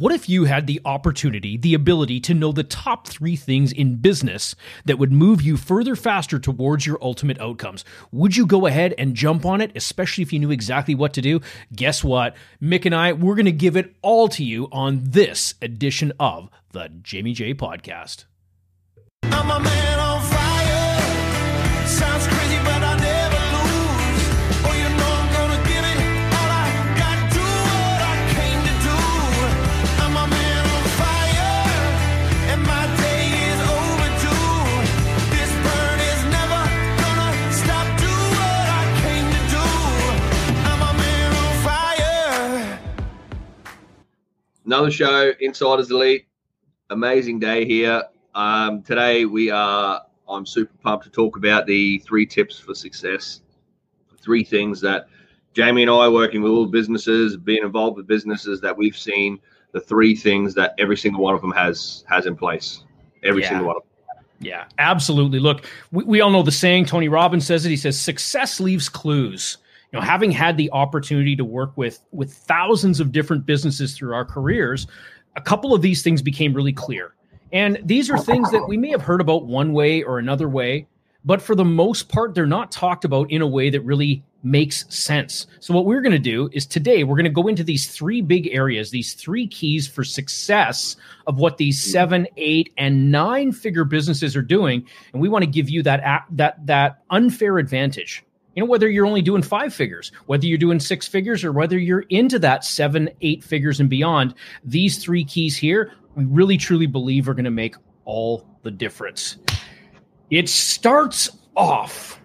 What if you had the opportunity, the ability to know the top three things in business that would move you further faster towards your ultimate outcomes? Would you go ahead and jump on it, especially if you knew exactly what to do? Guess what? Mick and I, we're going to give it all to you on this edition of the Jamie J Podcast. Another show, Insiders Elite. Amazing day here. Um, today we are. I'm super pumped to talk about the three tips for success. Three things that Jamie and I, working with all businesses, being involved with businesses, that we've seen the three things that every single one of them has has in place. Every yeah. single one of them. Yeah, absolutely. Look, we, we all know the saying. Tony Robbins says it. He says, "Success leaves clues." You know having had the opportunity to work with with thousands of different businesses through our careers a couple of these things became really clear. And these are things that we may have heard about one way or another way but for the most part they're not talked about in a way that really makes sense. So what we're going to do is today we're going to go into these three big areas these three keys for success of what these mm-hmm. seven eight and nine figure businesses are doing and we want to give you that that that unfair advantage whether you're only doing five figures, whether you're doing six figures, or whether you're into that seven, eight figures and beyond, these three keys here, we really truly believe are going to make all the difference. It starts off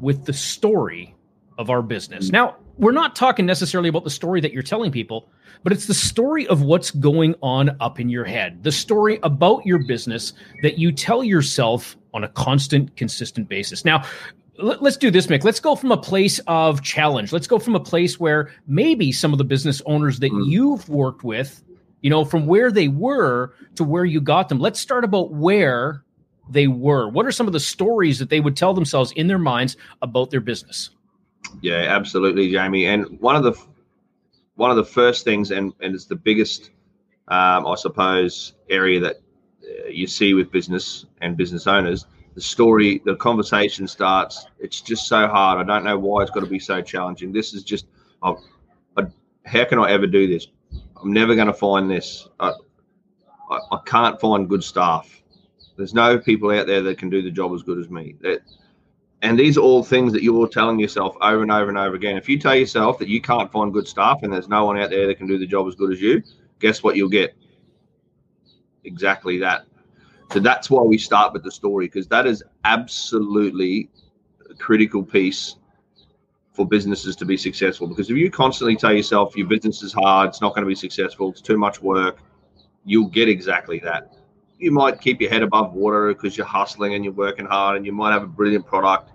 with the story of our business. Now, we're not talking necessarily about the story that you're telling people, but it's the story of what's going on up in your head, the story about your business that you tell yourself on a constant, consistent basis. Now, let's do this, Mick. Let's go from a place of challenge. Let's go from a place where maybe some of the business owners that mm. you've worked with, you know, from where they were to where you got them. Let's start about where they were. What are some of the stories that they would tell themselves in their minds about their business? Yeah, absolutely, Jamie. And one of the one of the first things, and and it's the biggest, um, I suppose, area that uh, you see with business and business owners the story, the conversation starts. It's just so hard. I don't know why it's got to be so challenging. This is just, I, how can I ever do this? I'm never going to find this. I, I, I, can't find good staff. There's no people out there that can do the job as good as me. That, and these are all things that you're telling yourself over and over and over again. If you tell yourself that you can't find good staff and there's no one out there that can do the job as good as you, guess what you'll get? Exactly that. So that's why we start with the story because that is absolutely a critical piece for businesses to be successful. Because if you constantly tell yourself your business is hard, it's not going to be successful, it's too much work, you'll get exactly that. You might keep your head above water because you're hustling and you're working hard and you might have a brilliant product.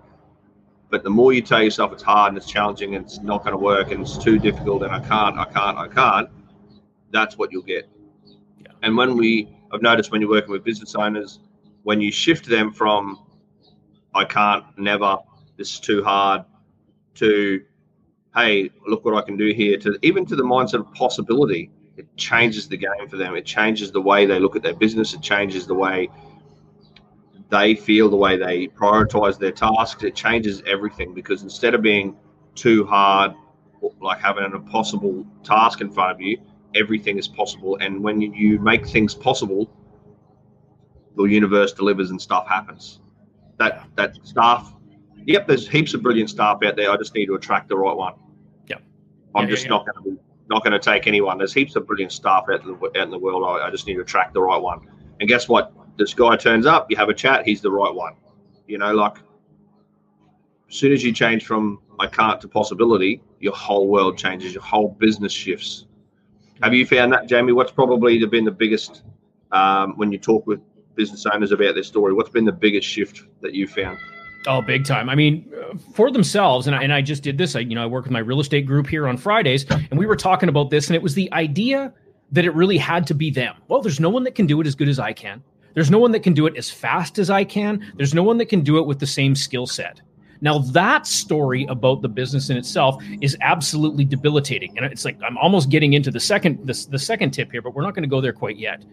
But the more you tell yourself it's hard and it's challenging and it's not going to work and it's too difficult and I can't, I can't, I can't, that's what you'll get. Yeah. And when we I've noticed when you're working with business owners, when you shift them from I can't, never, this is too hard, to hey, look what I can do here, to even to the mindset of possibility, it changes the game for them. It changes the way they look at their business. It changes the way they feel, the way they prioritize their tasks. It changes everything because instead of being too hard, like having an impossible task in front of you, everything is possible. And when you make things possible, the universe delivers and stuff happens. That that staff, yep, there's heaps of brilliant staff out there. I just need to attract the right one. Yeah, I'm yeah, just yeah, not going to be not going to take anyone. There's heaps of brilliant staff out in the, out in the world. I, I just need to attract the right one. And guess what? This guy turns up. You have a chat. He's the right one. You know, like as soon as you change from I can't to possibility, your whole world changes. Your whole business shifts. Have you found that, Jamie? What's probably been the biggest um, when you talk with business owners about their story? What's been the biggest shift that you found? Oh, big time. I mean, for themselves, and I, and I just did this. I, you know, I work with my real estate group here on Fridays, and we were talking about this, and it was the idea that it really had to be them. Well, there's no one that can do it as good as I can. There's no one that can do it as fast as I can. There's no one that can do it with the same skill set. Now that story about the business in itself is absolutely debilitating. And it's like I'm almost getting into the second the, the second tip here, but we're not going to go there quite yet.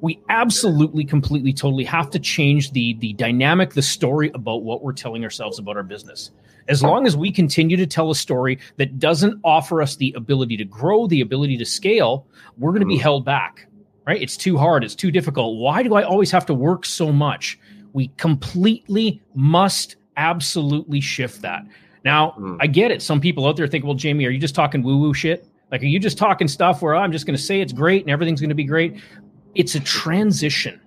We absolutely, completely, totally have to change the the dynamic, the story about what we're telling ourselves about our business. As long as we continue to tell a story that doesn't offer us the ability to grow, the ability to scale, we're going to be mm. held back. Right? It's too hard. It's too difficult. Why do I always have to work so much? We completely must absolutely shift that. Now, mm. I get it. Some people out there think, well, Jamie, are you just talking woo woo shit? Like, are you just talking stuff where oh, I'm just going to say it's great and everything's going to be great? It's a transition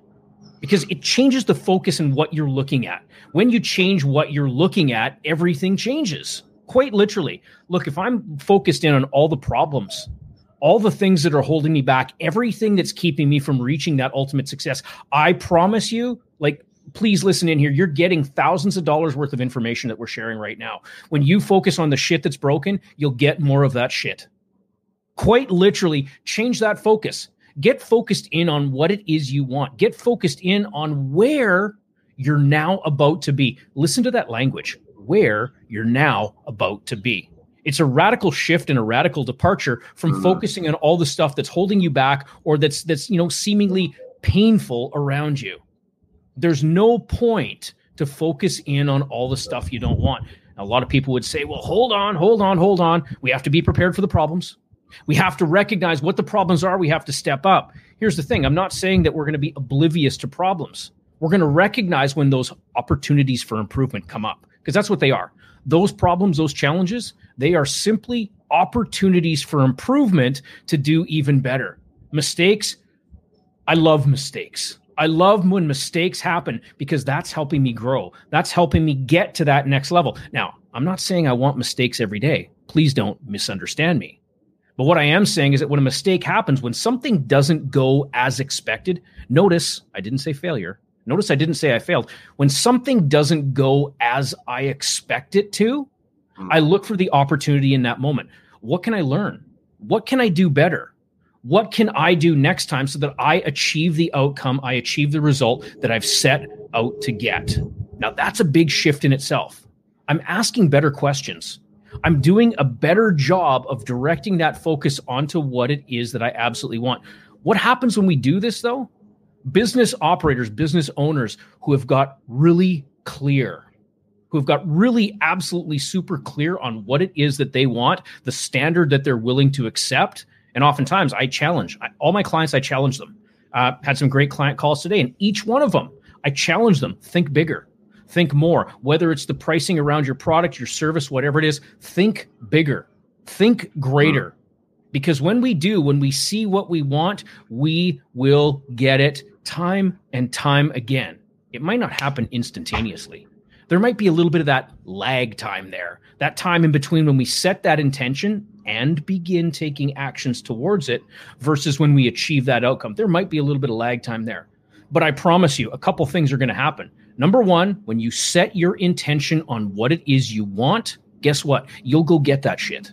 because it changes the focus and what you're looking at. When you change what you're looking at, everything changes. Quite literally. Look, if I'm focused in on all the problems, all the things that are holding me back, everything that's keeping me from reaching that ultimate success, I promise you, like please listen in here. You're getting thousands of dollars worth of information that we're sharing right now. When you focus on the shit that's broken, you'll get more of that shit. Quite literally, change that focus. Get focused in on what it is you want. Get focused in on where you're now about to be. Listen to that language where you're now about to be. It's a radical shift and a radical departure from mm-hmm. focusing on all the stuff that's holding you back or that's that's you know seemingly painful around you there's no point to focus in on all the stuff you don't want. A lot of people would say, well, hold on, hold on, hold on. We have to be prepared for the problems. We have to recognize what the problems are. We have to step up. Here's the thing I'm not saying that we're going to be oblivious to problems. We're going to recognize when those opportunities for improvement come up because that's what they are. Those problems, those challenges, they are simply opportunities for improvement to do even better. Mistakes, I love mistakes. I love when mistakes happen because that's helping me grow. That's helping me get to that next level. Now, I'm not saying I want mistakes every day. Please don't misunderstand me. But what I am saying is that when a mistake happens, when something doesn't go as expected, notice I didn't say failure. Notice I didn't say I failed. When something doesn't go as I expect it to, hmm. I look for the opportunity in that moment. What can I learn? What can I do better? What can I do next time so that I achieve the outcome, I achieve the result that I've set out to get? Now, that's a big shift in itself. I'm asking better questions. I'm doing a better job of directing that focus onto what it is that I absolutely want. What happens when we do this, though? Business operators, business owners who have got really clear, who have got really absolutely super clear on what it is that they want, the standard that they're willing to accept, and oftentimes I challenge I, all my clients, I challenge them. Uh, had some great client calls today, and each one of them, I challenge them think bigger, think more. Whether it's the pricing around your product, your service, whatever it is, think bigger, think greater. Hmm. Because when we do, when we see what we want, we will get it time and time again. It might not happen instantaneously. There might be a little bit of that lag time there, that time in between when we set that intention and begin taking actions towards it versus when we achieve that outcome. There might be a little bit of lag time there. But I promise you, a couple things are going to happen. Number one, when you set your intention on what it is you want, guess what? You'll go get that shit.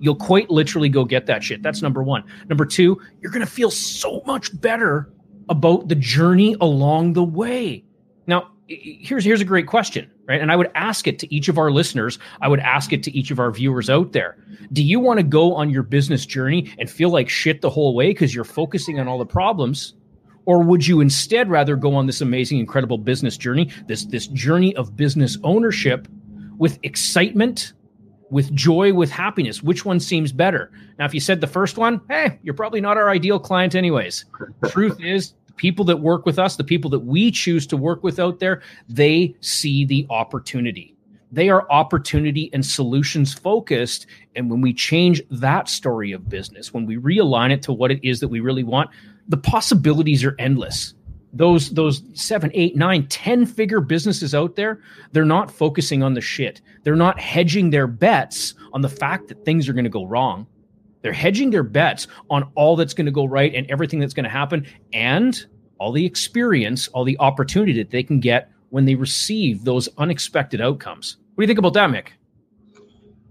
You'll quite literally go get that shit. That's number one. Number two, you're going to feel so much better about the journey along the way. Now, here's here's a great question, right? And I would ask it to each of our listeners. I would ask it to each of our viewers out there. Do you want to go on your business journey and feel like shit the whole way because you're focusing on all the problems? Or would you instead rather go on this amazing, incredible business journey, this this journey of business ownership with excitement, with joy, with happiness? Which one seems better? Now, if you said the first one, hey, you're probably not our ideal client anyways. Truth is, people that work with us, the people that we choose to work with out there, they see the opportunity. They are opportunity and solutions focused. And when we change that story of business, when we realign it to what it is that we really want, the possibilities are endless. Those those seven, eight, nine, ten figure businesses out there, they're not focusing on the shit. They're not hedging their bets on the fact that things are going to go wrong they're hedging their bets on all that's going to go right and everything that's going to happen and all the experience, all the opportunity that they can get when they receive those unexpected outcomes. What do you think about that, Mick?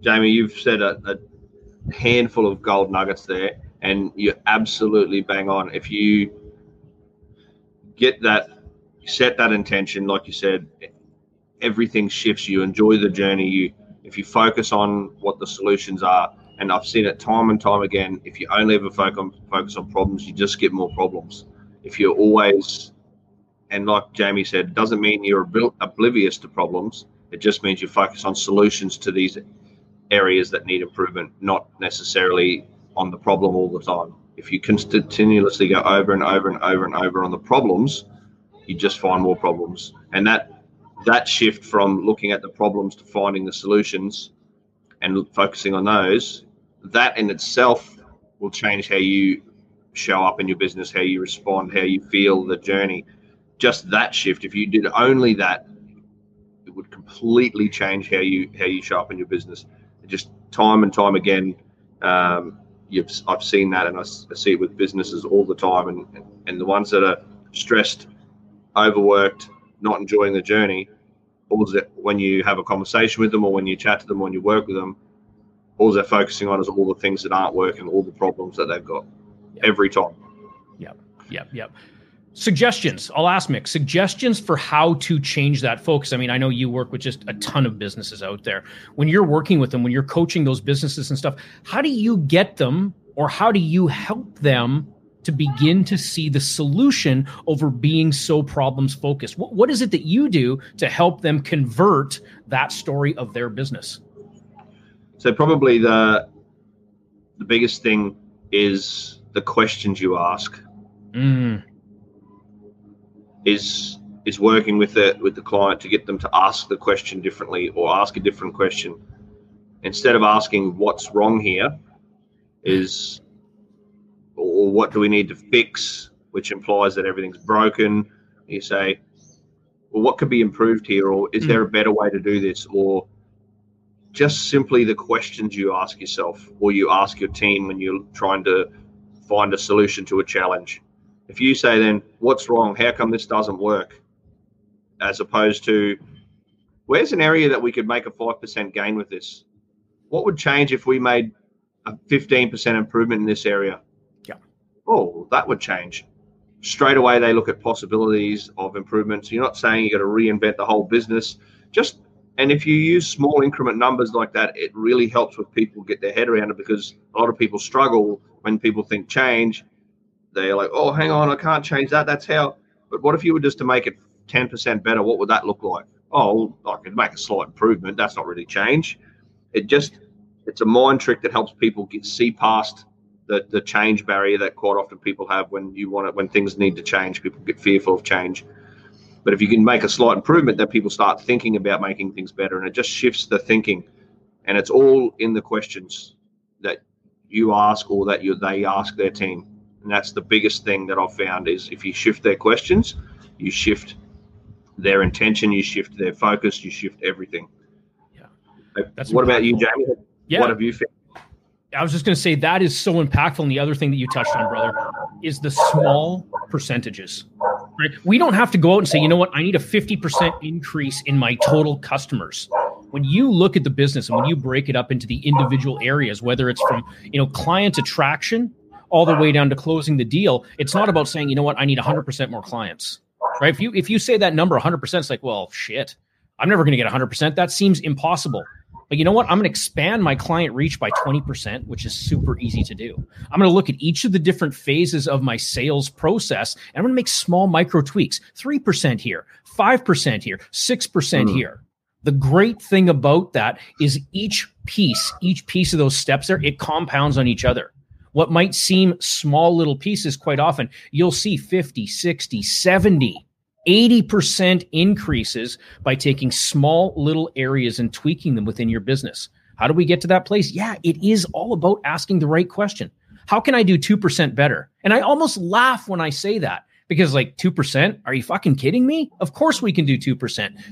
Jamie, you've said a, a handful of gold nuggets there, and you're absolutely bang on. If you get that, set that intention, like you said, everything shifts. You enjoy the journey. You if you focus on what the solutions are, and I've seen it time and time again. If you only ever focus on problems, you just get more problems. If you're always and like Jamie said, it doesn't mean you're oblivious to problems. It just means you focus on solutions to these areas that need improvement, not necessarily on the problem all the time. If you continuously go over and over and over and over on the problems, you just find more problems. And that that shift from looking at the problems to finding the solutions and focusing on those, that in itself will change how you show up in your business, how you respond, how you feel the journey. Just that shift, if you did only that, it would completely change how you how you show up in your business. Just time and time again, um, you've I've seen that, and I, I see it with businesses all the time, and and the ones that are stressed, overworked, not enjoying the journey, that when you have a conversation with them or when you chat to them, when you work with them, all they're focusing on is all the things that aren't working, all the problems that they've got yep. every time. Yep. Yep. Yep. Suggestions. I'll ask Mick. Suggestions for how to change that focus. I mean, I know you work with just a ton of businesses out there. When you're working with them, when you're coaching those businesses and stuff, how do you get them or how do you help them to begin to see the solution over being so problems focused? What, what is it that you do to help them convert that story of their business? So probably the the biggest thing is the questions you ask. Mm. Is is working with the with the client to get them to ask the question differently or ask a different question instead of asking what's wrong here is or what do we need to fix, which implies that everything's broken. You say, well, what could be improved here, or is mm. there a better way to do this, or just simply the questions you ask yourself or you ask your team when you're trying to find a solution to a challenge. If you say, then, what's wrong? How come this doesn't work? As opposed to, where's an area that we could make a 5% gain with this? What would change if we made a 15% improvement in this area? Yeah. Oh, that would change. Straight away, they look at possibilities of improvements. You're not saying you got to reinvent the whole business. Just and if you use small increment numbers like that, it really helps with people get their head around it because a lot of people struggle when people think change. They're like, oh, hang on, I can't change that. That's how. But what if you were just to make it 10% better? What would that look like? Oh, I could make a slight improvement. That's not really change. It just, it's a mind trick that helps people get see past the, the change barrier that quite often people have when you want it when things need to change people get fearful of change but if you can make a slight improvement then people start thinking about making things better and it just shifts the thinking. And it's all in the questions that you ask or that you they ask their team. And that's the biggest thing that i've found is if you shift their questions you shift their intention you shift their focus you shift everything. Yeah. That's what about you jamie? Yeah. what have you found? I was just going to say that is so impactful. And the other thing that you touched on, brother, is the small percentages. Right? We don't have to go out and say, you know what, I need a 50% increase in my total customers. When you look at the business and when you break it up into the individual areas, whether it's from, you know, client attraction all the way down to closing the deal, it's not about saying, you know what, I need 100% more clients. Right? If you if you say that number 100%, it's like, well, shit. I'm never going to get 100%. That seems impossible. But you know what? I'm going to expand my client reach by 20%, which is super easy to do. I'm going to look at each of the different phases of my sales process and I'm going to make small micro tweaks 3% here, 5% here, 6% mm. here. The great thing about that is each piece, each piece of those steps there, it compounds on each other. What might seem small little pieces, quite often, you'll see 50, 60, 70 80% increases by taking small little areas and tweaking them within your business. How do we get to that place? Yeah, it is all about asking the right question. How can I do 2% better? And I almost laugh when I say that because, like, 2%, are you fucking kidding me? Of course we can do 2%.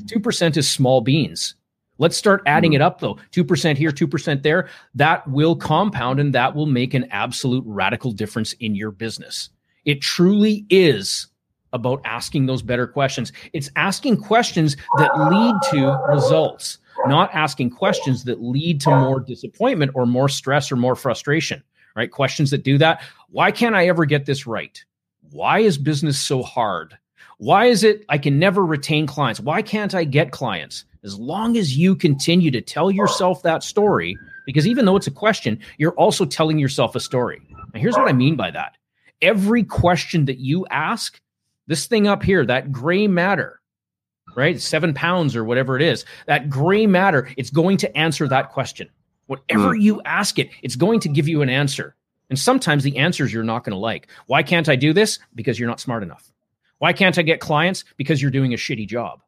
2% is small beans. Let's start adding it up though. 2% here, 2% there. That will compound and that will make an absolute radical difference in your business. It truly is about asking those better questions. It's asking questions that lead to results, not asking questions that lead to more disappointment or more stress or more frustration, right? Questions that do that. Why can't I ever get this right? Why is business so hard? Why is it I can never retain clients? Why can't I get clients? As long as you continue to tell yourself that story, because even though it's a question, you're also telling yourself a story. And here's what I mean by that every question that you ask, this thing up here, that gray matter, right? Seven pounds or whatever it is, that gray matter, it's going to answer that question. Whatever mm. you ask it, it's going to give you an answer. And sometimes the answers you're not going to like. Why can't I do this? Because you're not smart enough. Why can't I get clients? Because you're doing a shitty job.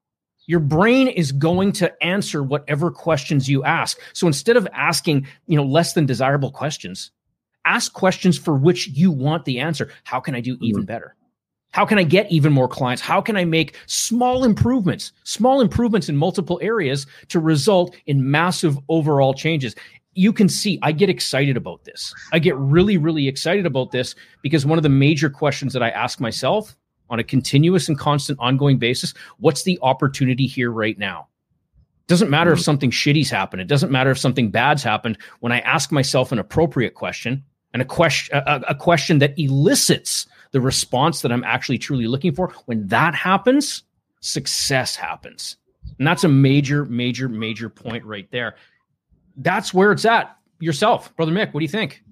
Your brain is going to answer whatever questions you ask. So instead of asking, you know, less than desirable questions, ask questions for which you want the answer. How can I do even mm-hmm. better? How can I get even more clients? How can I make small improvements, small improvements in multiple areas to result in massive overall changes? You can see I get excited about this. I get really, really excited about this because one of the major questions that I ask myself on a continuous and constant ongoing basis what's the opportunity here right now? Doesn't matter mm-hmm. if something shitty's happened. It doesn't matter if something bad's happened. When I ask myself an appropriate question and a question, a, a question that elicits the response that I'm actually truly looking for, when that happens, success happens. And that's a major, major, major point right there. That's where it's at. Yourself, brother Mick, what do you think?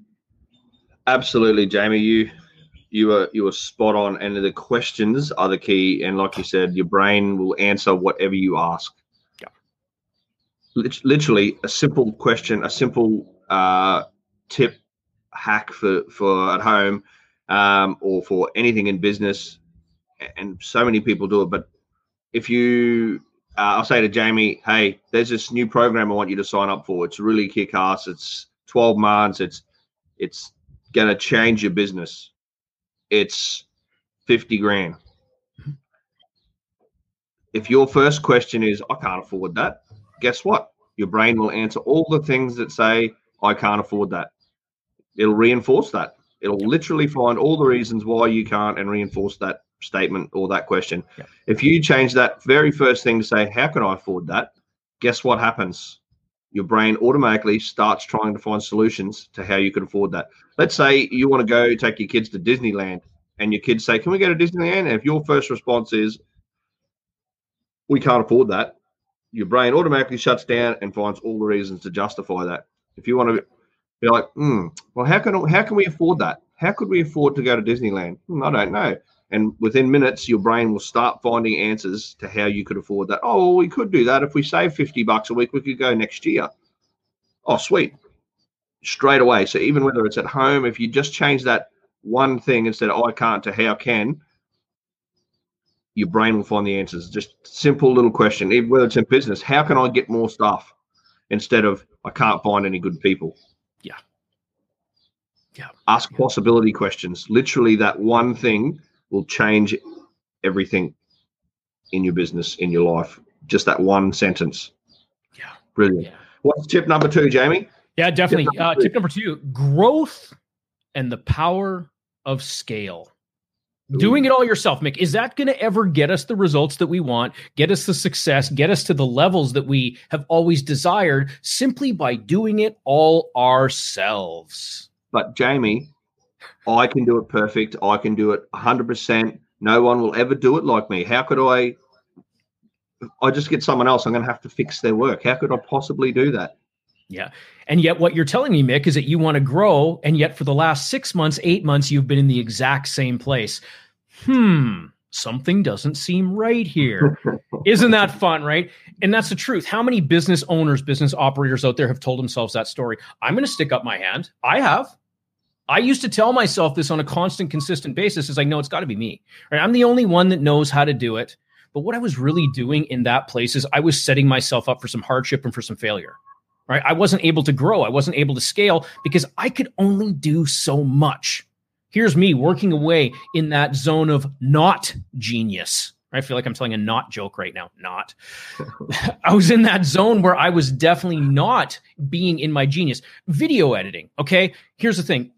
Absolutely, Jamie. You you were you were spot on, and the questions are the key. And like you said, your brain will answer whatever you ask. Yeah. Literally, a simple question, a simple uh, tip, hack for for at home um, or for anything in business, and so many people do it. But if you, uh, I'll say to Jamie, hey, there's this new program I want you to sign up for. It's really kick ass. It's 12 months. It's it's going to change your business. It's 50 grand. If your first question is, I can't afford that, guess what? Your brain will answer all the things that say, I can't afford that. It'll reinforce that. It'll yep. literally find all the reasons why you can't and reinforce that statement or that question. Yep. If you change that very first thing to say, How can I afford that? Guess what happens? Your brain automatically starts trying to find solutions to how you can afford that. Let's say you want to go take your kids to Disneyland and your kids say, Can we go to Disneyland? And if your first response is, We can't afford that, your brain automatically shuts down and finds all the reasons to justify that. If you want to be like, hmm, well, how can how can we afford that? How could we afford to go to Disneyland? Hmm, I don't know. And within minutes, your brain will start finding answers to how you could afford that. Oh, well, we could do that if we save fifty bucks a week. We could go next year. Oh, sweet! Straight away. So even whether it's at home, if you just change that one thing instead of I can't to how can, your brain will find the answers. Just simple little question. Even whether it's in business, how can I get more stuff instead of I can't find any good people. Yeah. Yeah. Ask yeah. possibility questions. Literally, that one thing will change everything in your business, in your life. Just that one sentence. Yeah. Brilliant. Yeah. What's tip number two, Jamie? Yeah, definitely. Tip number, uh, tip number two growth and the power of scale. Doing it all yourself, Mick, is that going to ever get us the results that we want, get us the success, get us to the levels that we have always desired simply by doing it all ourselves? But, Jamie, I can do it perfect. I can do it 100%. No one will ever do it like me. How could I? I just get someone else. I'm going to have to fix their work. How could I possibly do that? Yeah. And yet, what you're telling me, Mick, is that you want to grow. And yet, for the last six months, eight months, you've been in the exact same place. Hmm. Something doesn't seem right here. Isn't that fun, right? And that's the truth. How many business owners, business operators out there have told themselves that story? I'm going to stick up my hand. I have. I used to tell myself this on a constant, consistent basis. Is like, no, it's got to be me. Right? I'm the only one that knows how to do it. But what I was really doing in that place is I was setting myself up for some hardship and for some failure right? I wasn't able to grow. I wasn't able to scale because I could only do so much. Here's me working away in that zone of not genius. I feel like I'm telling a not joke right now. Not. I was in that zone where I was definitely not being in my genius. Video editing. Okay. Here's the thing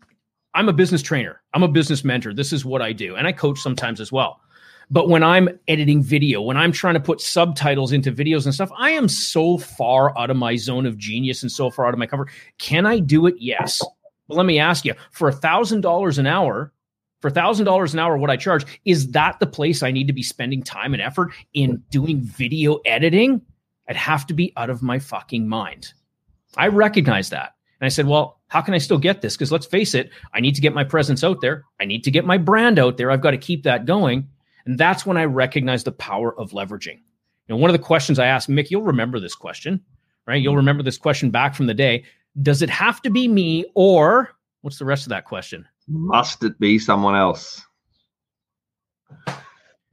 I'm a business trainer, I'm a business mentor. This is what I do. And I coach sometimes as well. But when I'm editing video, when I'm trying to put subtitles into videos and stuff, I am so far out of my zone of genius and so far out of my comfort. Can I do it? Yes. But let me ask you for a thousand dollars an hour, For $1,000 an hour, what I charge, is that the place I need to be spending time and effort in doing video editing? I'd have to be out of my fucking mind. I recognize that. And I said, well, how can I still get this? Because let's face it, I need to get my presence out there. I need to get my brand out there. I've got to keep that going. And that's when I recognize the power of leveraging. You know, one of the questions I asked Mick, you'll remember this question, right? You'll remember this question back from the day. Does it have to be me or what's the rest of that question? Must it be someone else?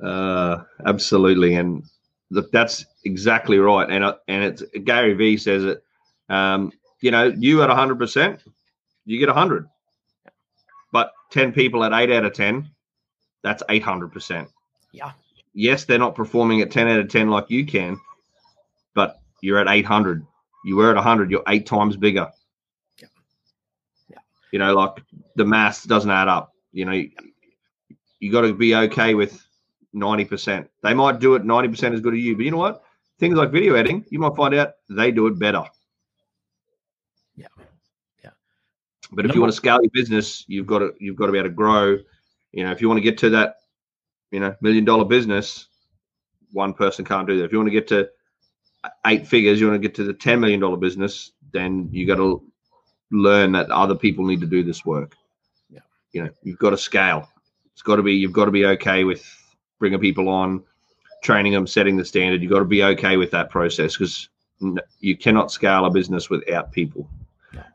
Uh, absolutely. And look, that's exactly right. And, uh, and it's Gary Vee says it. Um, you know, you at 100%, you get 100. But 10 people at 8 out of 10, that's 800%. Yeah. Yes, they're not performing at 10 out of 10 like you can, but you're at 800. You were at 100, you're eight times bigger. Yeah. Yeah. You know, like the math doesn't add up. You know, you, you got to be okay with 90%. They might do it 90% as good as you, but you know what? Things like video editing, you might find out they do it better. Yeah. Yeah. But if Number- you want to scale your business, you've got to you've got to be able to grow. You know, if you want to get to that, you know, million dollar business, one person can't do that. If you want to get to eight figures, you want to get to the ten million dollar business, then you got to learn that other people need to do this work. Yeah. You know, you've got to scale. It's got to be you've got to be okay with bringing people on, training them, setting the standard. You've got to be okay with that process because you cannot scale a business without people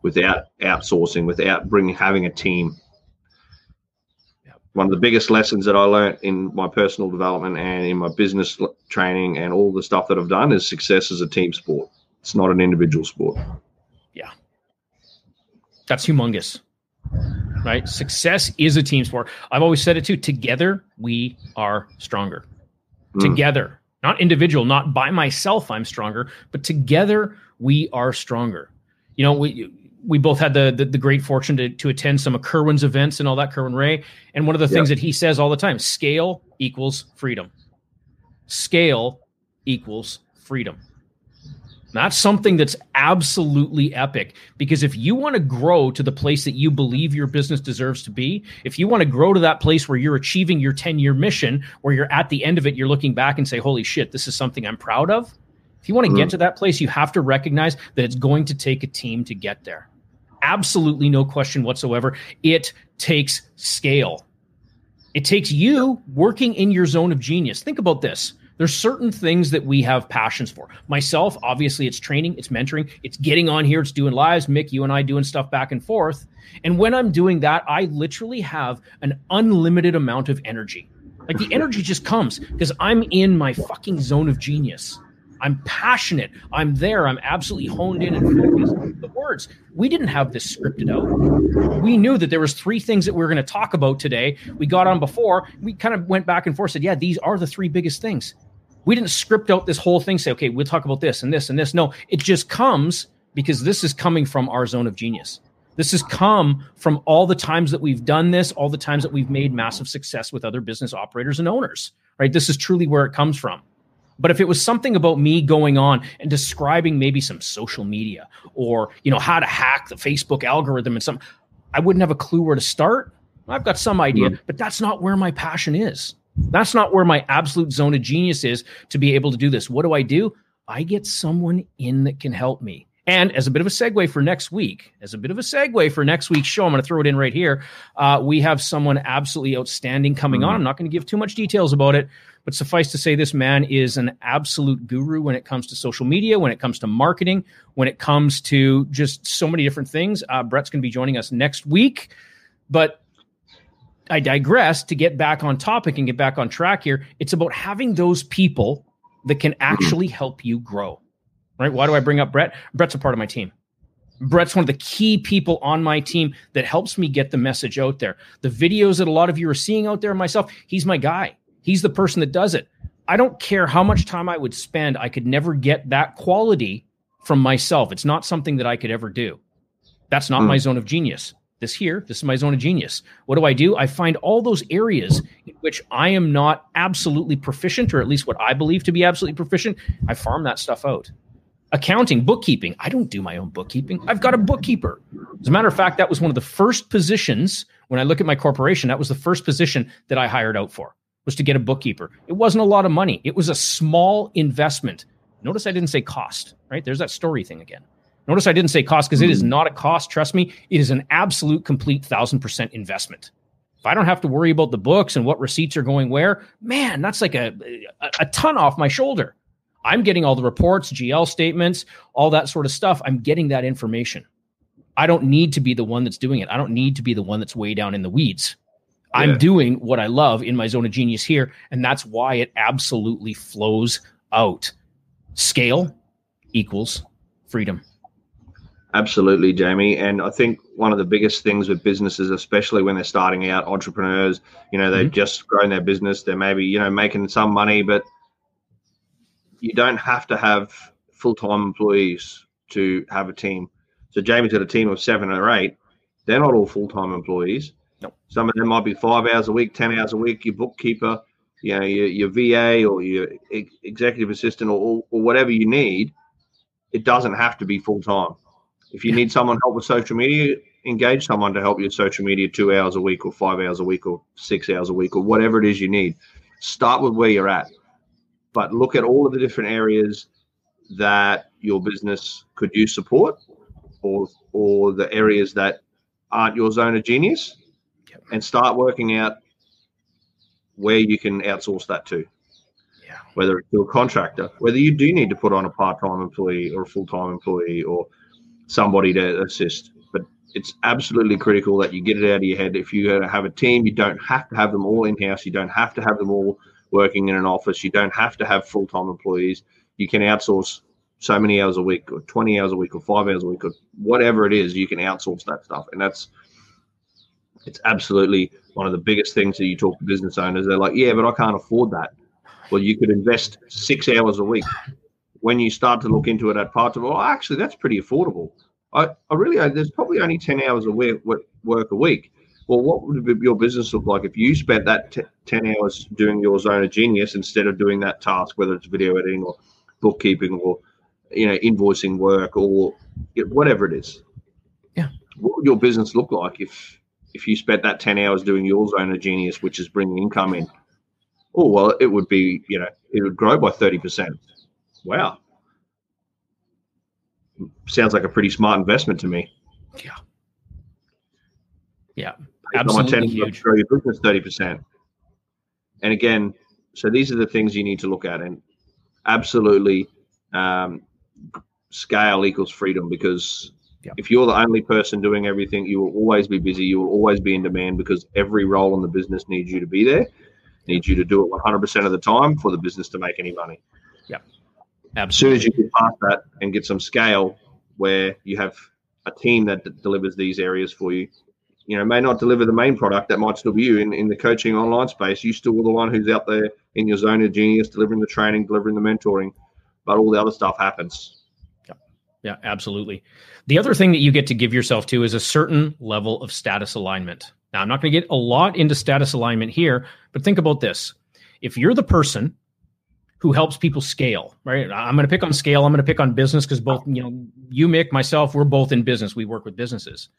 without outsourcing, without bringing having a team. One of the biggest lessons that I learned in my personal development and in my business training and all the stuff that I've done is success is a team sport. It's not an individual sport. Yeah. That's humongous. Right? Success is a team sport. I've always said it too. Together, we are stronger. Mm. Together, not individual, not by myself, I'm stronger, but together, we are stronger you know, we we both had the, the, the great fortune to to attend some of Kerwin's events and all that, Kerwin Rae. And one of the things that he says all the time: scale equals freedom. Scale equals freedom. That's something that's absolutely epic because if you want to grow to the place that you believe your business deserves to be, if you want to grow to that place where you're achieving your 10 year mission, where you're at the end of it, you're looking back and say, Holy shit, this is something I'm proud of. If you want to mm. get to that place, you have to recognize that it's going to take a team to get there. Absolutely no question whatsoever. It takes scale. It takes you working in your zone of genius. Think about this. There's certain things that we have passions for. Myself, obviously, it's training, it's mentoring, it's getting on here, it's doing lives. Mick, you and I doing stuff back and forth. And when I'm doing that, I literally have an unlimited amount of energy. Like the energy just comes because I'm in my fucking zone of genius. I'm passionate. I'm there. I'm absolutely honed in and focused. The words. We didn't have this scripted out. We knew that there was three things that we were going to talk about today. We got on before. We kind of went back and forth. Said, "Yeah, these are the three biggest things." We didn't script out this whole thing. Say, "Okay, we'll talk about this and this and this." No, it just comes because this is coming from our zone of genius. This has come from all the times that we've done this, all the times that we've made massive success with other business operators and owners. Right? This is truly where it comes from. But if it was something about me going on and describing maybe some social media or, you know, how to hack the Facebook algorithm and some, I wouldn't have a clue where to start. I've got some idea, but that's not where my passion is. That's not where my absolute zone of genius is to be able to do this. What do I do? I get someone in that can help me. And as a bit of a segue for next week, as a bit of a segue for next week's show, I'm going to throw it in right here. Uh, we have someone absolutely outstanding coming mm-hmm. on. I'm not going to give too much details about it, but suffice to say, this man is an absolute guru when it comes to social media, when it comes to marketing, when it comes to just so many different things. Uh, Brett's going to be joining us next week. But I digress to get back on topic and get back on track here. It's about having those people that can actually help you grow. Right? Why do I bring up Brett? Brett's a part of my team. Brett's one of the key people on my team that helps me get the message out there. The videos that a lot of you are seeing out there, myself, he's my guy. He's the person that does it. I don't care how much time I would spend, I could never get that quality from myself. It's not something that I could ever do. That's not mm. my zone of genius. This here, this is my zone of genius. What do I do? I find all those areas in which I am not absolutely proficient, or at least what I believe to be absolutely proficient. I farm that stuff out. Accounting, bookkeeping. I don't do my own bookkeeping. I've got a bookkeeper. As a matter of fact, that was one of the first positions when I look at my corporation. That was the first position that I hired out for was to get a bookkeeper. It wasn't a lot of money. It was a small investment. Notice I didn't say cost, right? There's that story thing again. Notice I didn't say cost because it is hmm. not a cost. Trust me, it is an absolute, complete thousand percent investment. If I don't have to worry about the books and what receipts are going where, man, that's like a, a, a ton off my shoulder. I'm getting all the reports, GL statements, all that sort of stuff. I'm getting that information. I don't need to be the one that's doing it. I don't need to be the one that's way down in the weeds. Yeah. I'm doing what I love in my zone of genius here. And that's why it absolutely flows out. Scale equals freedom. Absolutely, Jamie. And I think one of the biggest things with businesses, especially when they're starting out, entrepreneurs, you know, they've mm-hmm. just grown their business, they're maybe, you know, making some money, but you don't have to have full time employees to have a team. So Jamie's got a team of seven or eight. They're not all full time employees. Nope. Some of them might be five hours a week, ten hours a week. Your bookkeeper, you know, your, your VA or your executive assistant or, or whatever you need. It doesn't have to be full time. If you need someone help with social media, engage someone to help you with social media two hours a week or five hours a week or six hours a week or whatever it is you need. Start with where you're at, but look at all of the different areas that your business could use support or or the areas that aren't your zone of genius and start working out where you can outsource that to. Yeah. Whether it's to a contractor, whether you do need to put on a part-time employee or a full-time employee or somebody to assist. But it's absolutely critical that you get it out of your head. If you have a team, you don't have to have them all in house. You don't have to have them all working in an office. You don't have to have full time employees. You can outsource so many hours a week, or 20 hours a week, or five hours a week, or whatever it is. You can outsource that stuff. And that's, it's absolutely one of the biggest things that you talk to business owners. They're like, yeah, but I can't afford that. Well, you could invest six hours a week when you start to look into it at parts of, well, actually, that's pretty affordable. I, I really, there's probably only 10 hours of work, work a week. Well, what would your business look like if you spent that t- 10 hours doing your zone of genius instead of doing that task, whether it's video editing or bookkeeping or, you know, invoicing work or whatever it is? Yeah. What would your business look like if, if you spent that 10 hours doing your zone of genius, which is bringing income in? Oh, well, it would be, you know, it would grow by 30%. Wow. Sounds like a pretty smart investment to me. Yeah. Yeah. Absolutely huge. Grow your business 30%. And again, so these are the things you need to look at. And absolutely, um, scale equals freedom because yeah. if you're the only person doing everything, you will always be busy. You will always be in demand because every role in the business needs you to be there, needs you to do it 100% of the time for the business to make any money. Yeah. Absolutely. As soon as you get past that and get some scale where you have a team that d- delivers these areas for you, you know, may not deliver the main product, that might still be you in, in the coaching online space. You still the one who's out there in your zone of genius, delivering the training, delivering the mentoring, but all the other stuff happens. Yeah, absolutely. The other thing that you get to give yourself to is a certain level of status alignment. Now, I'm not going to get a lot into status alignment here, but think about this. If you're the person who helps people scale, right? I'm going to pick on scale. I'm going to pick on business because both, you know, you, Mick, myself, we're both in business. We work with businesses.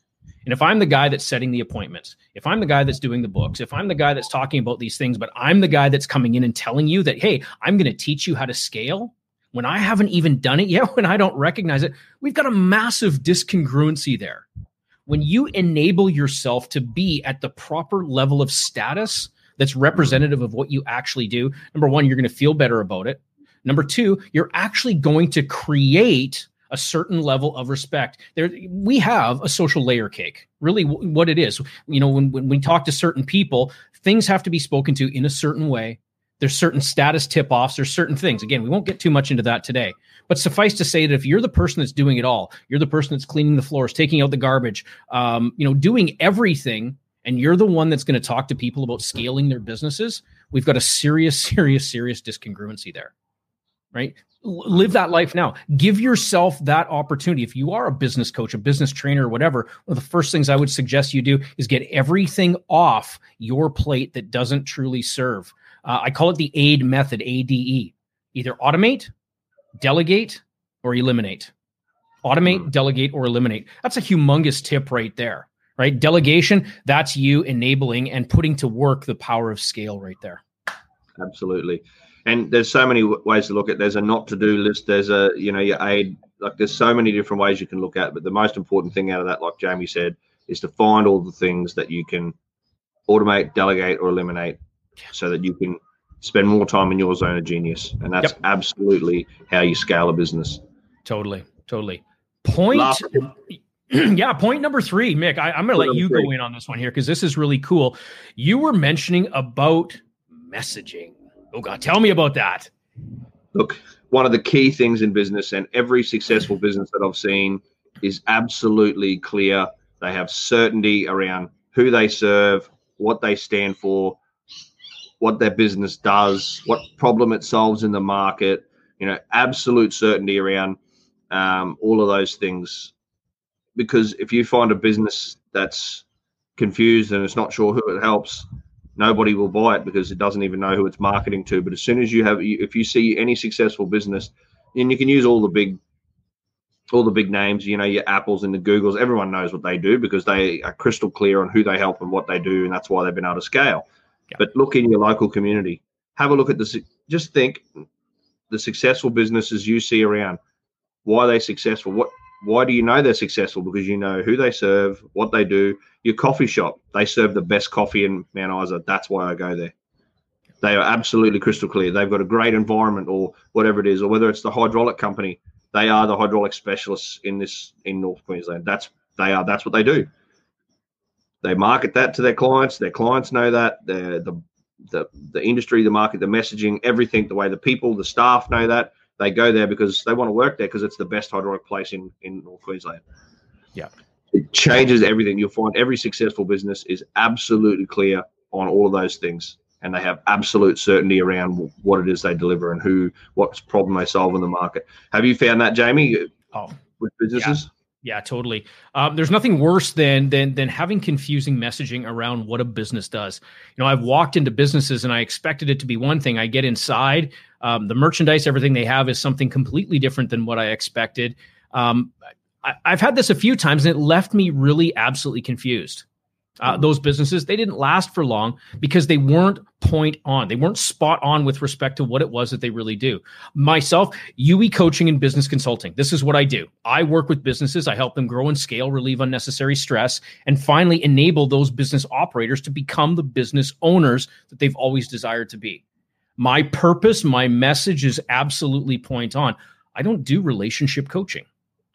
And if I'm the guy that's setting the appointments, if I'm the guy that's doing the books, if I'm the guy that's talking about these things, but I'm the guy that's coming in and telling you that, hey, I'm going to teach you how to scale when I haven't even done it yet, when I don't recognize it, we've got a massive discongruency there. When you enable yourself to be at the proper level of status, that's hmm. representative of what you actually do. Number one, you're going to feel better about it. Number two, you're actually going to create a certain level of respect. There, we have a social layer cake. Really, w- what it is, you know, when, when we talk to certain people, things have to be spoken to in a certain way. There's certain status tip offs. There's certain things. Again, we won't get too much into that today. But suffice to say that if you're the person that's doing it all, you're the person that's cleaning the floors, taking out the garbage, um, you know, doing everything and you're the one that's going to talk to people about scaling their businesses, we've got a serious, serious, serious discongruency there. Right? Live that life now. Give yourself that opportunity. If you are a business coach, a business trainer, or whatever, one of the first things I would suggest you do is get everything off your plate that doesn't truly serve. Uh, I call it the AID method, ADE. Either automate, delegate, or eliminate. Automate, mm. delegate, or eliminate. That's a humongous tip right there, right? Delegation, that's you enabling and putting to work the power of scale right there. Absolutely. And there's so many ways to look at. There's a not to do list. There's a you know your aid. Like there's so many different ways you can look at. But the most important thing out of that, like Jamie said, is to find all the things that you can automate, delegate, or eliminate, so that you can spend more time in your zone of genius. And that's yep. absolutely how you scale a business. Totally, totally. Point. Last, yeah, point number three, Mick. I, am going to let you three. go in on this one here because this is really cool. You were mentioning about messaging. Oh God, tell me about that. Look, one of the key things in business, and every successful business that I've seen is absolutely clear. They have certainty around who they serve, what they stand for, what their business does, what problem it solves in the market. You know, absolute certainty around um, all of those things. Because if you find a business that's confused and it's not sure who it helps, nobody will buy it because it doesn't even know who it's marketing to. But as soon as you have, if you see any successful business, and you can use all the big, all the big names, you know, your Apples and the Googles, everyone knows what they do because they are crystal clear on who they help and what they do, and that's why they've been able to scale. Yeah. But look in your local community, have a look at this. Just think the successful businesses you see around. Why are they successful? What why do you know they're successful? Because you know who they serve, what they do. Your coffee shop, they serve the best coffee in Mount Isa. That's why I go there. They are absolutely crystal clear. They've got a great environment, or whatever it is, or whether it's the hydraulic company, they are the hydraulic specialists in this in North Queensland. That's they are. That's what they do. They market that to their clients. Their clients know that. The the the the industry, the market, the messaging, everything, the way the people, the staff know that they go there because they want to work there because it's the best hydraulic place in in North Queensland. Yeah, it changes everything. You'll find every successful business is absolutely clear on all of those things, and they have absolute certainty around what it is they deliver and who, what problem they solve in the market. Have you found that, Jamie? Oh, with businesses. Yeah. Yeah, totally. Um, there's nothing worse than than than having confusing messaging around what a business does. You know, I've walked into businesses and I expected it to be one thing. I get inside, um, the merchandise, everything they have is something completely different than what I expected. Um, I, have had this a few times and it left me really absolutely confused uh, those businesses they didn't last for long because they weren't point on. They weren't spot on with respect to what it was that they really do. Myself ue coaching and business consulting. This is what i do. I work with businesses. I help them grow and scale relieve unnecessary stress and finally enable those business operators to become the business owners that they've always desired to be. My purpose my message is absolutely point on. I don't do relationship coaching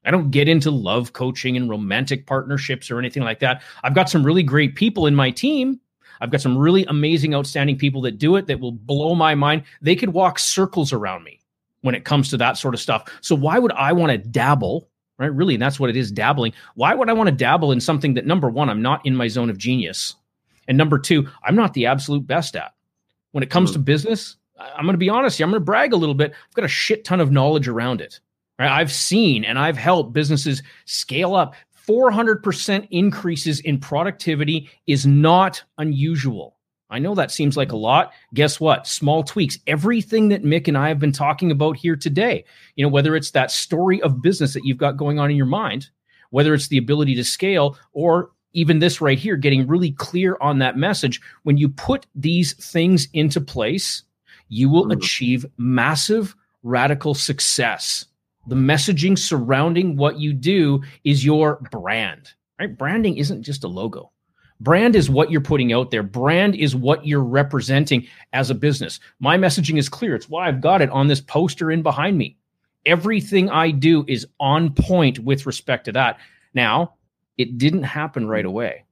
I don't get into love coaching and romantic partnerships or anything like that. I've got some really great people in my team. I've got some really amazing, outstanding people that do it that will blow my mind. They could walk circles around me when it comes to that sort of stuff. So why would I want to dabble? Right? Really, and that's what it is dabbling. Why would I want to dabble in something that number one, I'm not in my zone of genius? And number two, I'm not the absolute best at. When it comes mm-hmm. to business, I'm going to be honest here. I'm going to brag a little bit. I've got a shit ton of knowledge around it. Right? I've seen and I've helped businesses scale up. 400% increases in productivity is not unusual. I know that seems like a lot. Guess what? Small tweaks. Everything that Mick and I have been talking about here today, you know, whether it's that story of business that you've got going on in your mind, whether it's the ability to scale, or even this right here, getting really clear on that message, when you put these things into place, you will mm. achieve massive radical success the messaging surrounding what you do is your brand right? Branding isn't just a logo. Brand is what you're putting out there. Brand is what you're representing as a business. My messaging is clear. It's why i've got it on this poster in behind me. Everything i do is on point with respect to that. Now it didn't happen right away.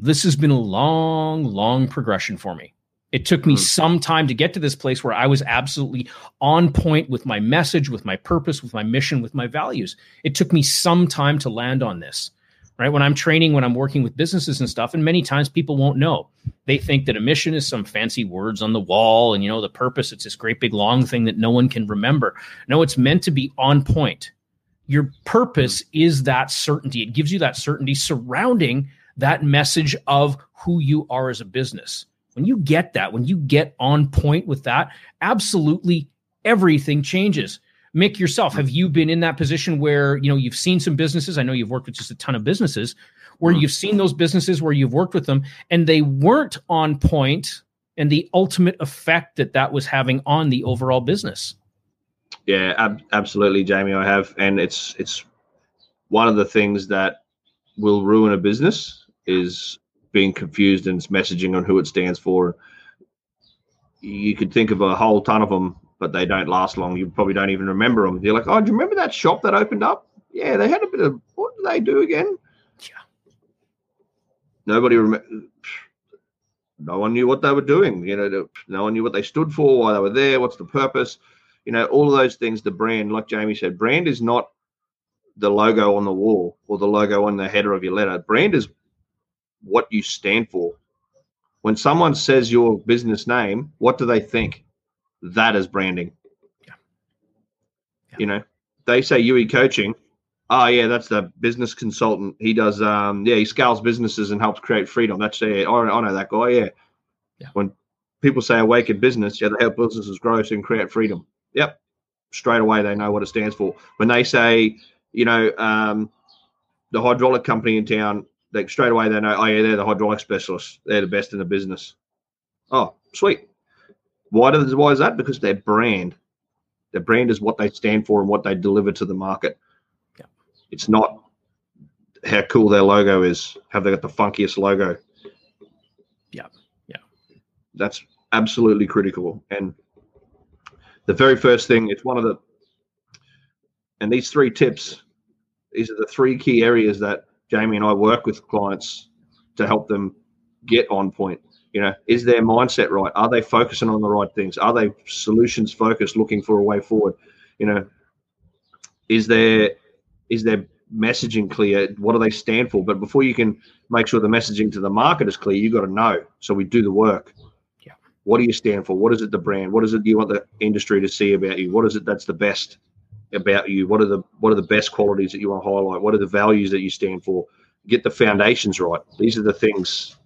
This has been a long long progression for me it took me mm-hmm. some time to get to this place where I was absolutely on point with my message, with my purpose, with my mission, with my values. It took me some time to land on this. Right. When I'm training, when I'm working with businesses and stuff, and many times people won't know. They think that a mission is some fancy words on the wall, and you know, the purpose, it's this great big long thing that no one can remember. No, it's meant to be on point. Your purpose mm-hmm. is that certainty. It gives you that certainty surrounding that message of who you are as a business. When you get that, when you get on point with that, absolutely everything changes. Mick, yourself, have you been in that position where you know you've seen some businesses? I know you've worked with just a ton of businesses, where mm-hmm. you've seen those businesses where you've worked with them and they weren't on point, and the ultimate effect that that was having on the overall business. Yeah, ab- absolutely, Jamie. I have, and it's it's one of the things that will ruin a business is being confused in its messaging on who it stands for. You could think of a whole ton of them, but they don't last long. You probably don't even remember them. You're like, oh, do you remember that shop that opened up? Yeah, they had a bit of what did they do again? Yeah. Nobody remember. No one knew what they were doing. You know, no one knew what they stood for, why they were there, what's the purpose. You know, all of those things. The brand, like Jamie said, brand is not the logo on the wall or the logo on the header of your letter. Brand is what you stand for. When someone says your business name, what do they think? That is branding. Yeah. Yeah. You know, they say UE coaching. Oh yeah, that's the business consultant. He does um yeah, he scales businesses and helps create freedom. That's yeah, I, I know that guy, yeah. yeah. When people say awaken business, yeah, they help businesses grow and create freedom. Yep. Straight away they know what it stands for. When they say you know, um, the hydraulic company in town, like straight away they know, oh yeah, they're the hydraulic specialists. They're the best in the business. Oh, sweet. Why does why is that? Because their brand, their brand is what they stand for and what they deliver to the market. Yeah. It's not how cool their logo is. Have they got the funkiest logo? Yeah, yeah. That's absolutely critical. And the very first thing, it's one of the, and these three tips these are the three key areas that Jamie and I work with clients to help them get on point. You know, is their mindset right? Are they focusing on the right things? Are they solutions focused, looking for a way forward? You know, is their is their messaging clear? What do they stand for? But before you can make sure the messaging to the market is clear, you've got to know. So we do the work. Yeah. What do you stand for? What is it the brand? What is it you want the industry to see about you? What is it that's the best about you? What are the what are the best qualities that you want to highlight? What are the values that you stand for? Get the foundations right. These are the things.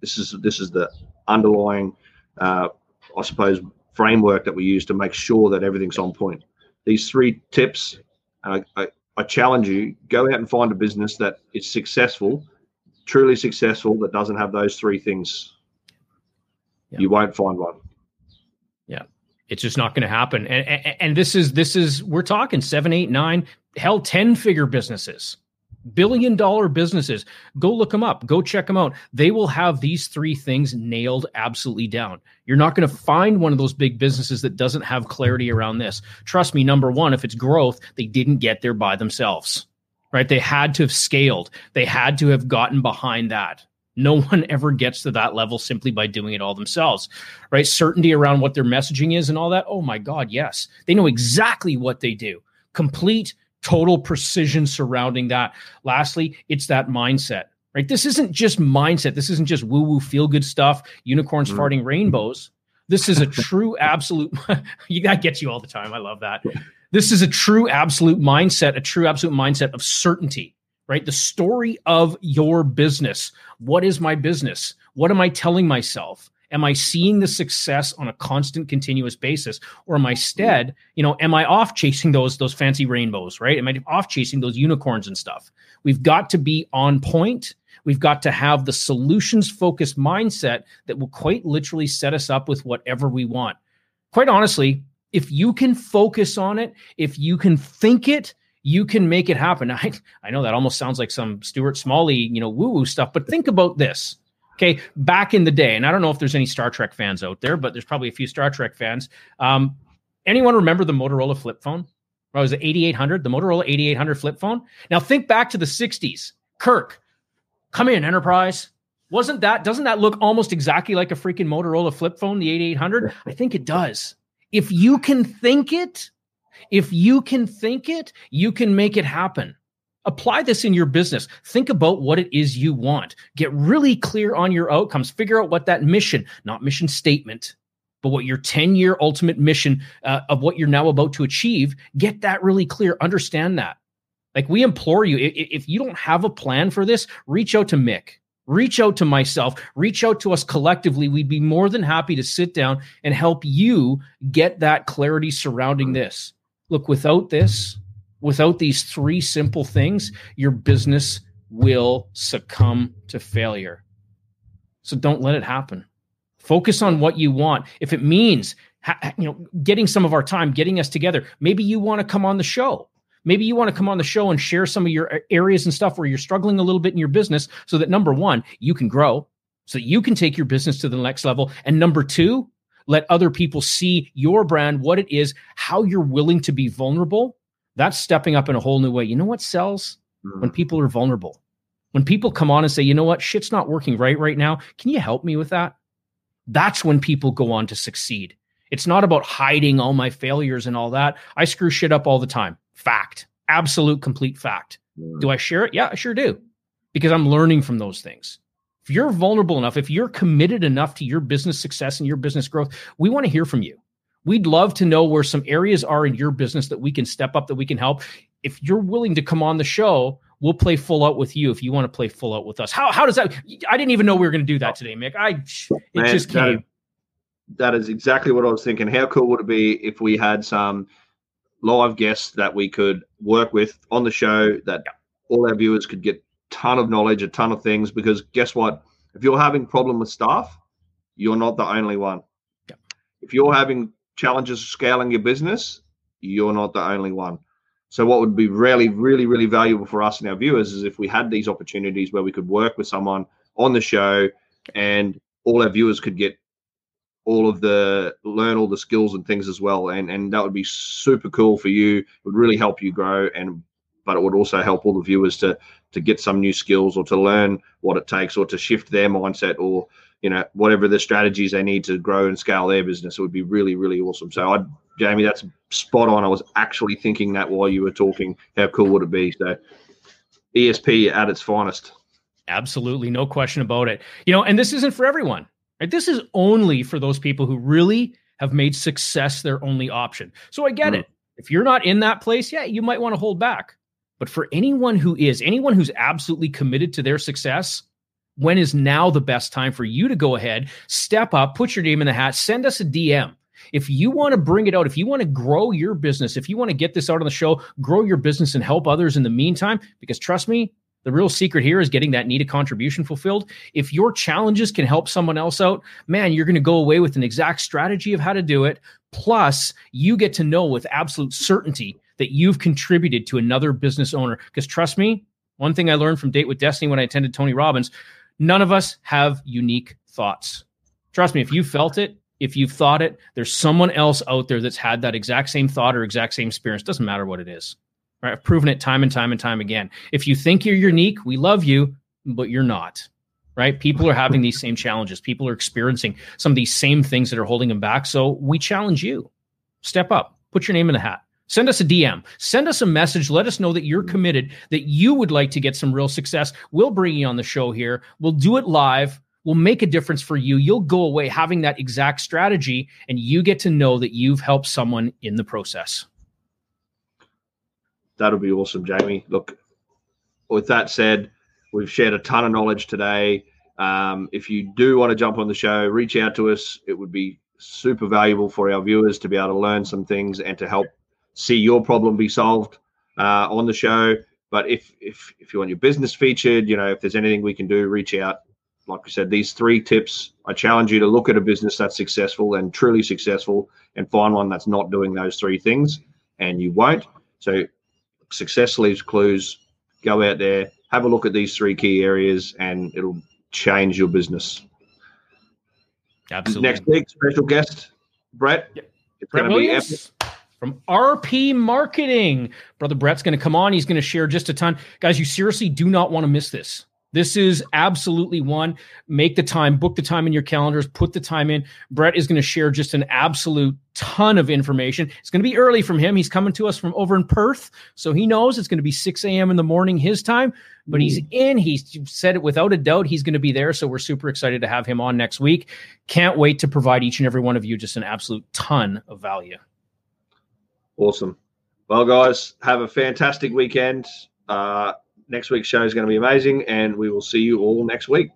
This is this is the underlying, uh, I suppose, framework that we use to make sure that everything's on point. These three tips, I, I, I challenge you: go out and find a business that is successful, truly successful, that doesn't have those three things. You won't find one. It's just not going to happen. And, and, and this is this is we're talking seven, eight, nine, hell, ten figure businesses, billion dollar businesses. Go look them up. Go check them out. They will have these three things nailed absolutely down. You're not going to find one of those big businesses that doesn't have clarity around this. Trust me. Number one, if it's growth, they didn't get there by themselves. Right? They had to have scaled. They had to have gotten behind that. No one ever gets to that level simply by doing it all themselves, right? Certainty around what their messaging is and all that. Oh my God, yes. They know exactly what they do. Complete, total precision surrounding that. Lastly, it's that mindset, right? This isn't just mindset. This isn't just woo woo feel good stuff, unicorns mm. farting rainbows. This is a true absolute. you that gets you all the time. I love that. This is a true absolute mindset, a true absolute mindset of certainty right? The story of your business. What is my business? What am I telling myself? Am I seeing the success on a constant, continuous basis, or am I instead, you know, am I off chasing those those fancy rainbows, right? Am I off chasing those unicorns and stuff? We've got to be on point. We've got to have the solutions focused mindset that will quite literally set us up with whatever we want. Quite honestly, if you can focus on it, if you can think it, you can make it happen. I, I know that almost sounds like some Stuart Smalley, you know, woo woo stuff, but think about this. Okay, back in the day, and I don't know if there's any Star Trek fans out there, but there's probably a few Star Trek fans. Um, anyone remember the Motorola flip phone? What was it, 8800? The Motorola 8800 flip phone? Now think back to the 60s. Kirk, come in, Enterprise. Wasn't that, doesn't that look almost exactly like a freaking Motorola flip phone, the 8800? I think it does. If you can think it, if you can think it, you can make it happen. Apply this in your business. Think about what it is you want. Get really clear on your outcomes. Figure out what that mission, not mission statement, but what your 10 year ultimate mission uh, of what you're now about to achieve, get that really clear. Understand that. Like we implore you, if you don't have a plan for this, reach out to Mick. Reach out to myself, reach out to us collectively. We'd be more than happy to sit down and help you get that clarity surrounding this. Look, without this, without these three simple things, your business will succumb to failure. So don't let it happen. Focus on what you want. If it means you know getting some of our time, getting us together, maybe you want to come on the show. Maybe you want to come on the show and share some of your areas and stuff where you're struggling a little bit in your business so that number 1, you can grow, so you can take your business to the next level and number 2, let other people see your brand, what it is, how you're willing to be vulnerable. That's stepping up in a whole new way. You know what sells? Mm. When people are vulnerable. When people come on and say, you know what, shit's not working right right now. Can you help me with that? That's when people go on to succeed. It's not about hiding all my failures and all that. I screw shit up all the time. Fact. Absolute complete fact. Mm. Do I share it? Yeah, I sure do. Because I'm learning from those things. If you're vulnerable enough, if you're committed enough to your business success and your business growth, we want to hear from you. We'd love to know where some areas are in your business that we can step up, that we can help. If you're willing to come on the show, we'll play full out with you if you want to play full out with us. How how does that? I didn't even know we were going to do that today, Mick. I it Man, just came. That, that is exactly what I was thinking. How cool would it be if we had some live guests that we could work with on the show that yeah. all our viewers could get ton of knowledge, a ton of things. Because guess what? If you're having problem with staff, you're not the only one. Yeah. If you're having challenges scaling your business, you're not the only one. So what would be really, really, really valuable for us and our viewers is if we had these opportunities where we could work with someone on the show and all our viewers could get all of the learn all the skills and things as well and and that would be super cool for you it would really help you grow and but it would also help all the viewers to to get some new skills or to learn what it takes or to shift their mindset or you know whatever the strategies they need to grow and scale their business. It would be really really awesome. So i jamie that's spot on. I was actually thinking that while you were talking. How cool would it be? So esp at its finest. Absolutely. No question about it. You know and this isn't for everyone right? This is only for those people who really have made success their only option. So i get mm. it. If you're not in that place yeah you might want to hold back but for anyone who is, anyone who's absolutely committed to their success, when is now the best time for you to go ahead, step up, put your name in the hat, send us a DM. If you want to bring it out, if you want to grow your business, if you want to get this out on the show, grow your business and help others in the meantime, because trust me, the real secret here is getting that needed contribution fulfilled. If your challenges can help someone else out, man, you're going to go away with an exact strategy of how to do it. Plus, you get to know with absolute certainty that you've contributed to another business owner. Because trust me, one thing I learned from Date with Destiny when I attended Tony Robbins, none of us have unique thoughts. Trust me, if you felt it, if you've thought it, there's someone else out there that's had that exact same thought or exact same experience. Doesn't matter what it is. Right? I've proven it time and time and time again. If you think you're unique, we love you, but you're not. Right? People are having these same challenges. People are experiencing some of these same things that are holding them back. So we challenge you. Step up. Put your name in the hat. Send us a DM. Send us a message. Let us know that you're committed, that you would like to get some real success. We'll bring you on the show here. We'll do it live. We'll make a difference for you. You'll go away having that exact strategy, and you get to know that you've helped someone in the process. That'll be awesome, Jamie. Look, with that said, we've shared a ton of knowledge today. Um, if you do want to jump on the show, reach out to us. It would be super valuable for our viewers to be able to learn some things and to help see your problem be solved uh, on the show. But if if if you want your business featured, you know, if there's anything we can do, reach out. Like I said, these three tips, I challenge you to look at a business that's successful and truly successful, and find one that's not doing those three things, and you won't. So, success leaves clues. Go out there, have a look at these three key areas, and it'll change your business. Absolutely. Next week, special guest, Brett. Yep. It's Brett Williams from RP Marketing. Brother Brett's going to come on. He's going to share just a ton. Guys, you seriously do not want to miss this. This is absolutely one. Make the time, book the time in your calendars, put the time in. Brett is going to share just an absolute ton of information. It's going to be early from him. He's coming to us from over in Perth. So he knows it's going to be 6 a.m. in the morning his time, but he's mm. in. He said it without a doubt. He's going to be there. So we're super excited to have him on next week. Can't wait to provide each and every one of you just an absolute ton of value. Awesome. Well, guys, have a fantastic weekend. Uh, next week's show is going to be amazing, and we will see you all next week.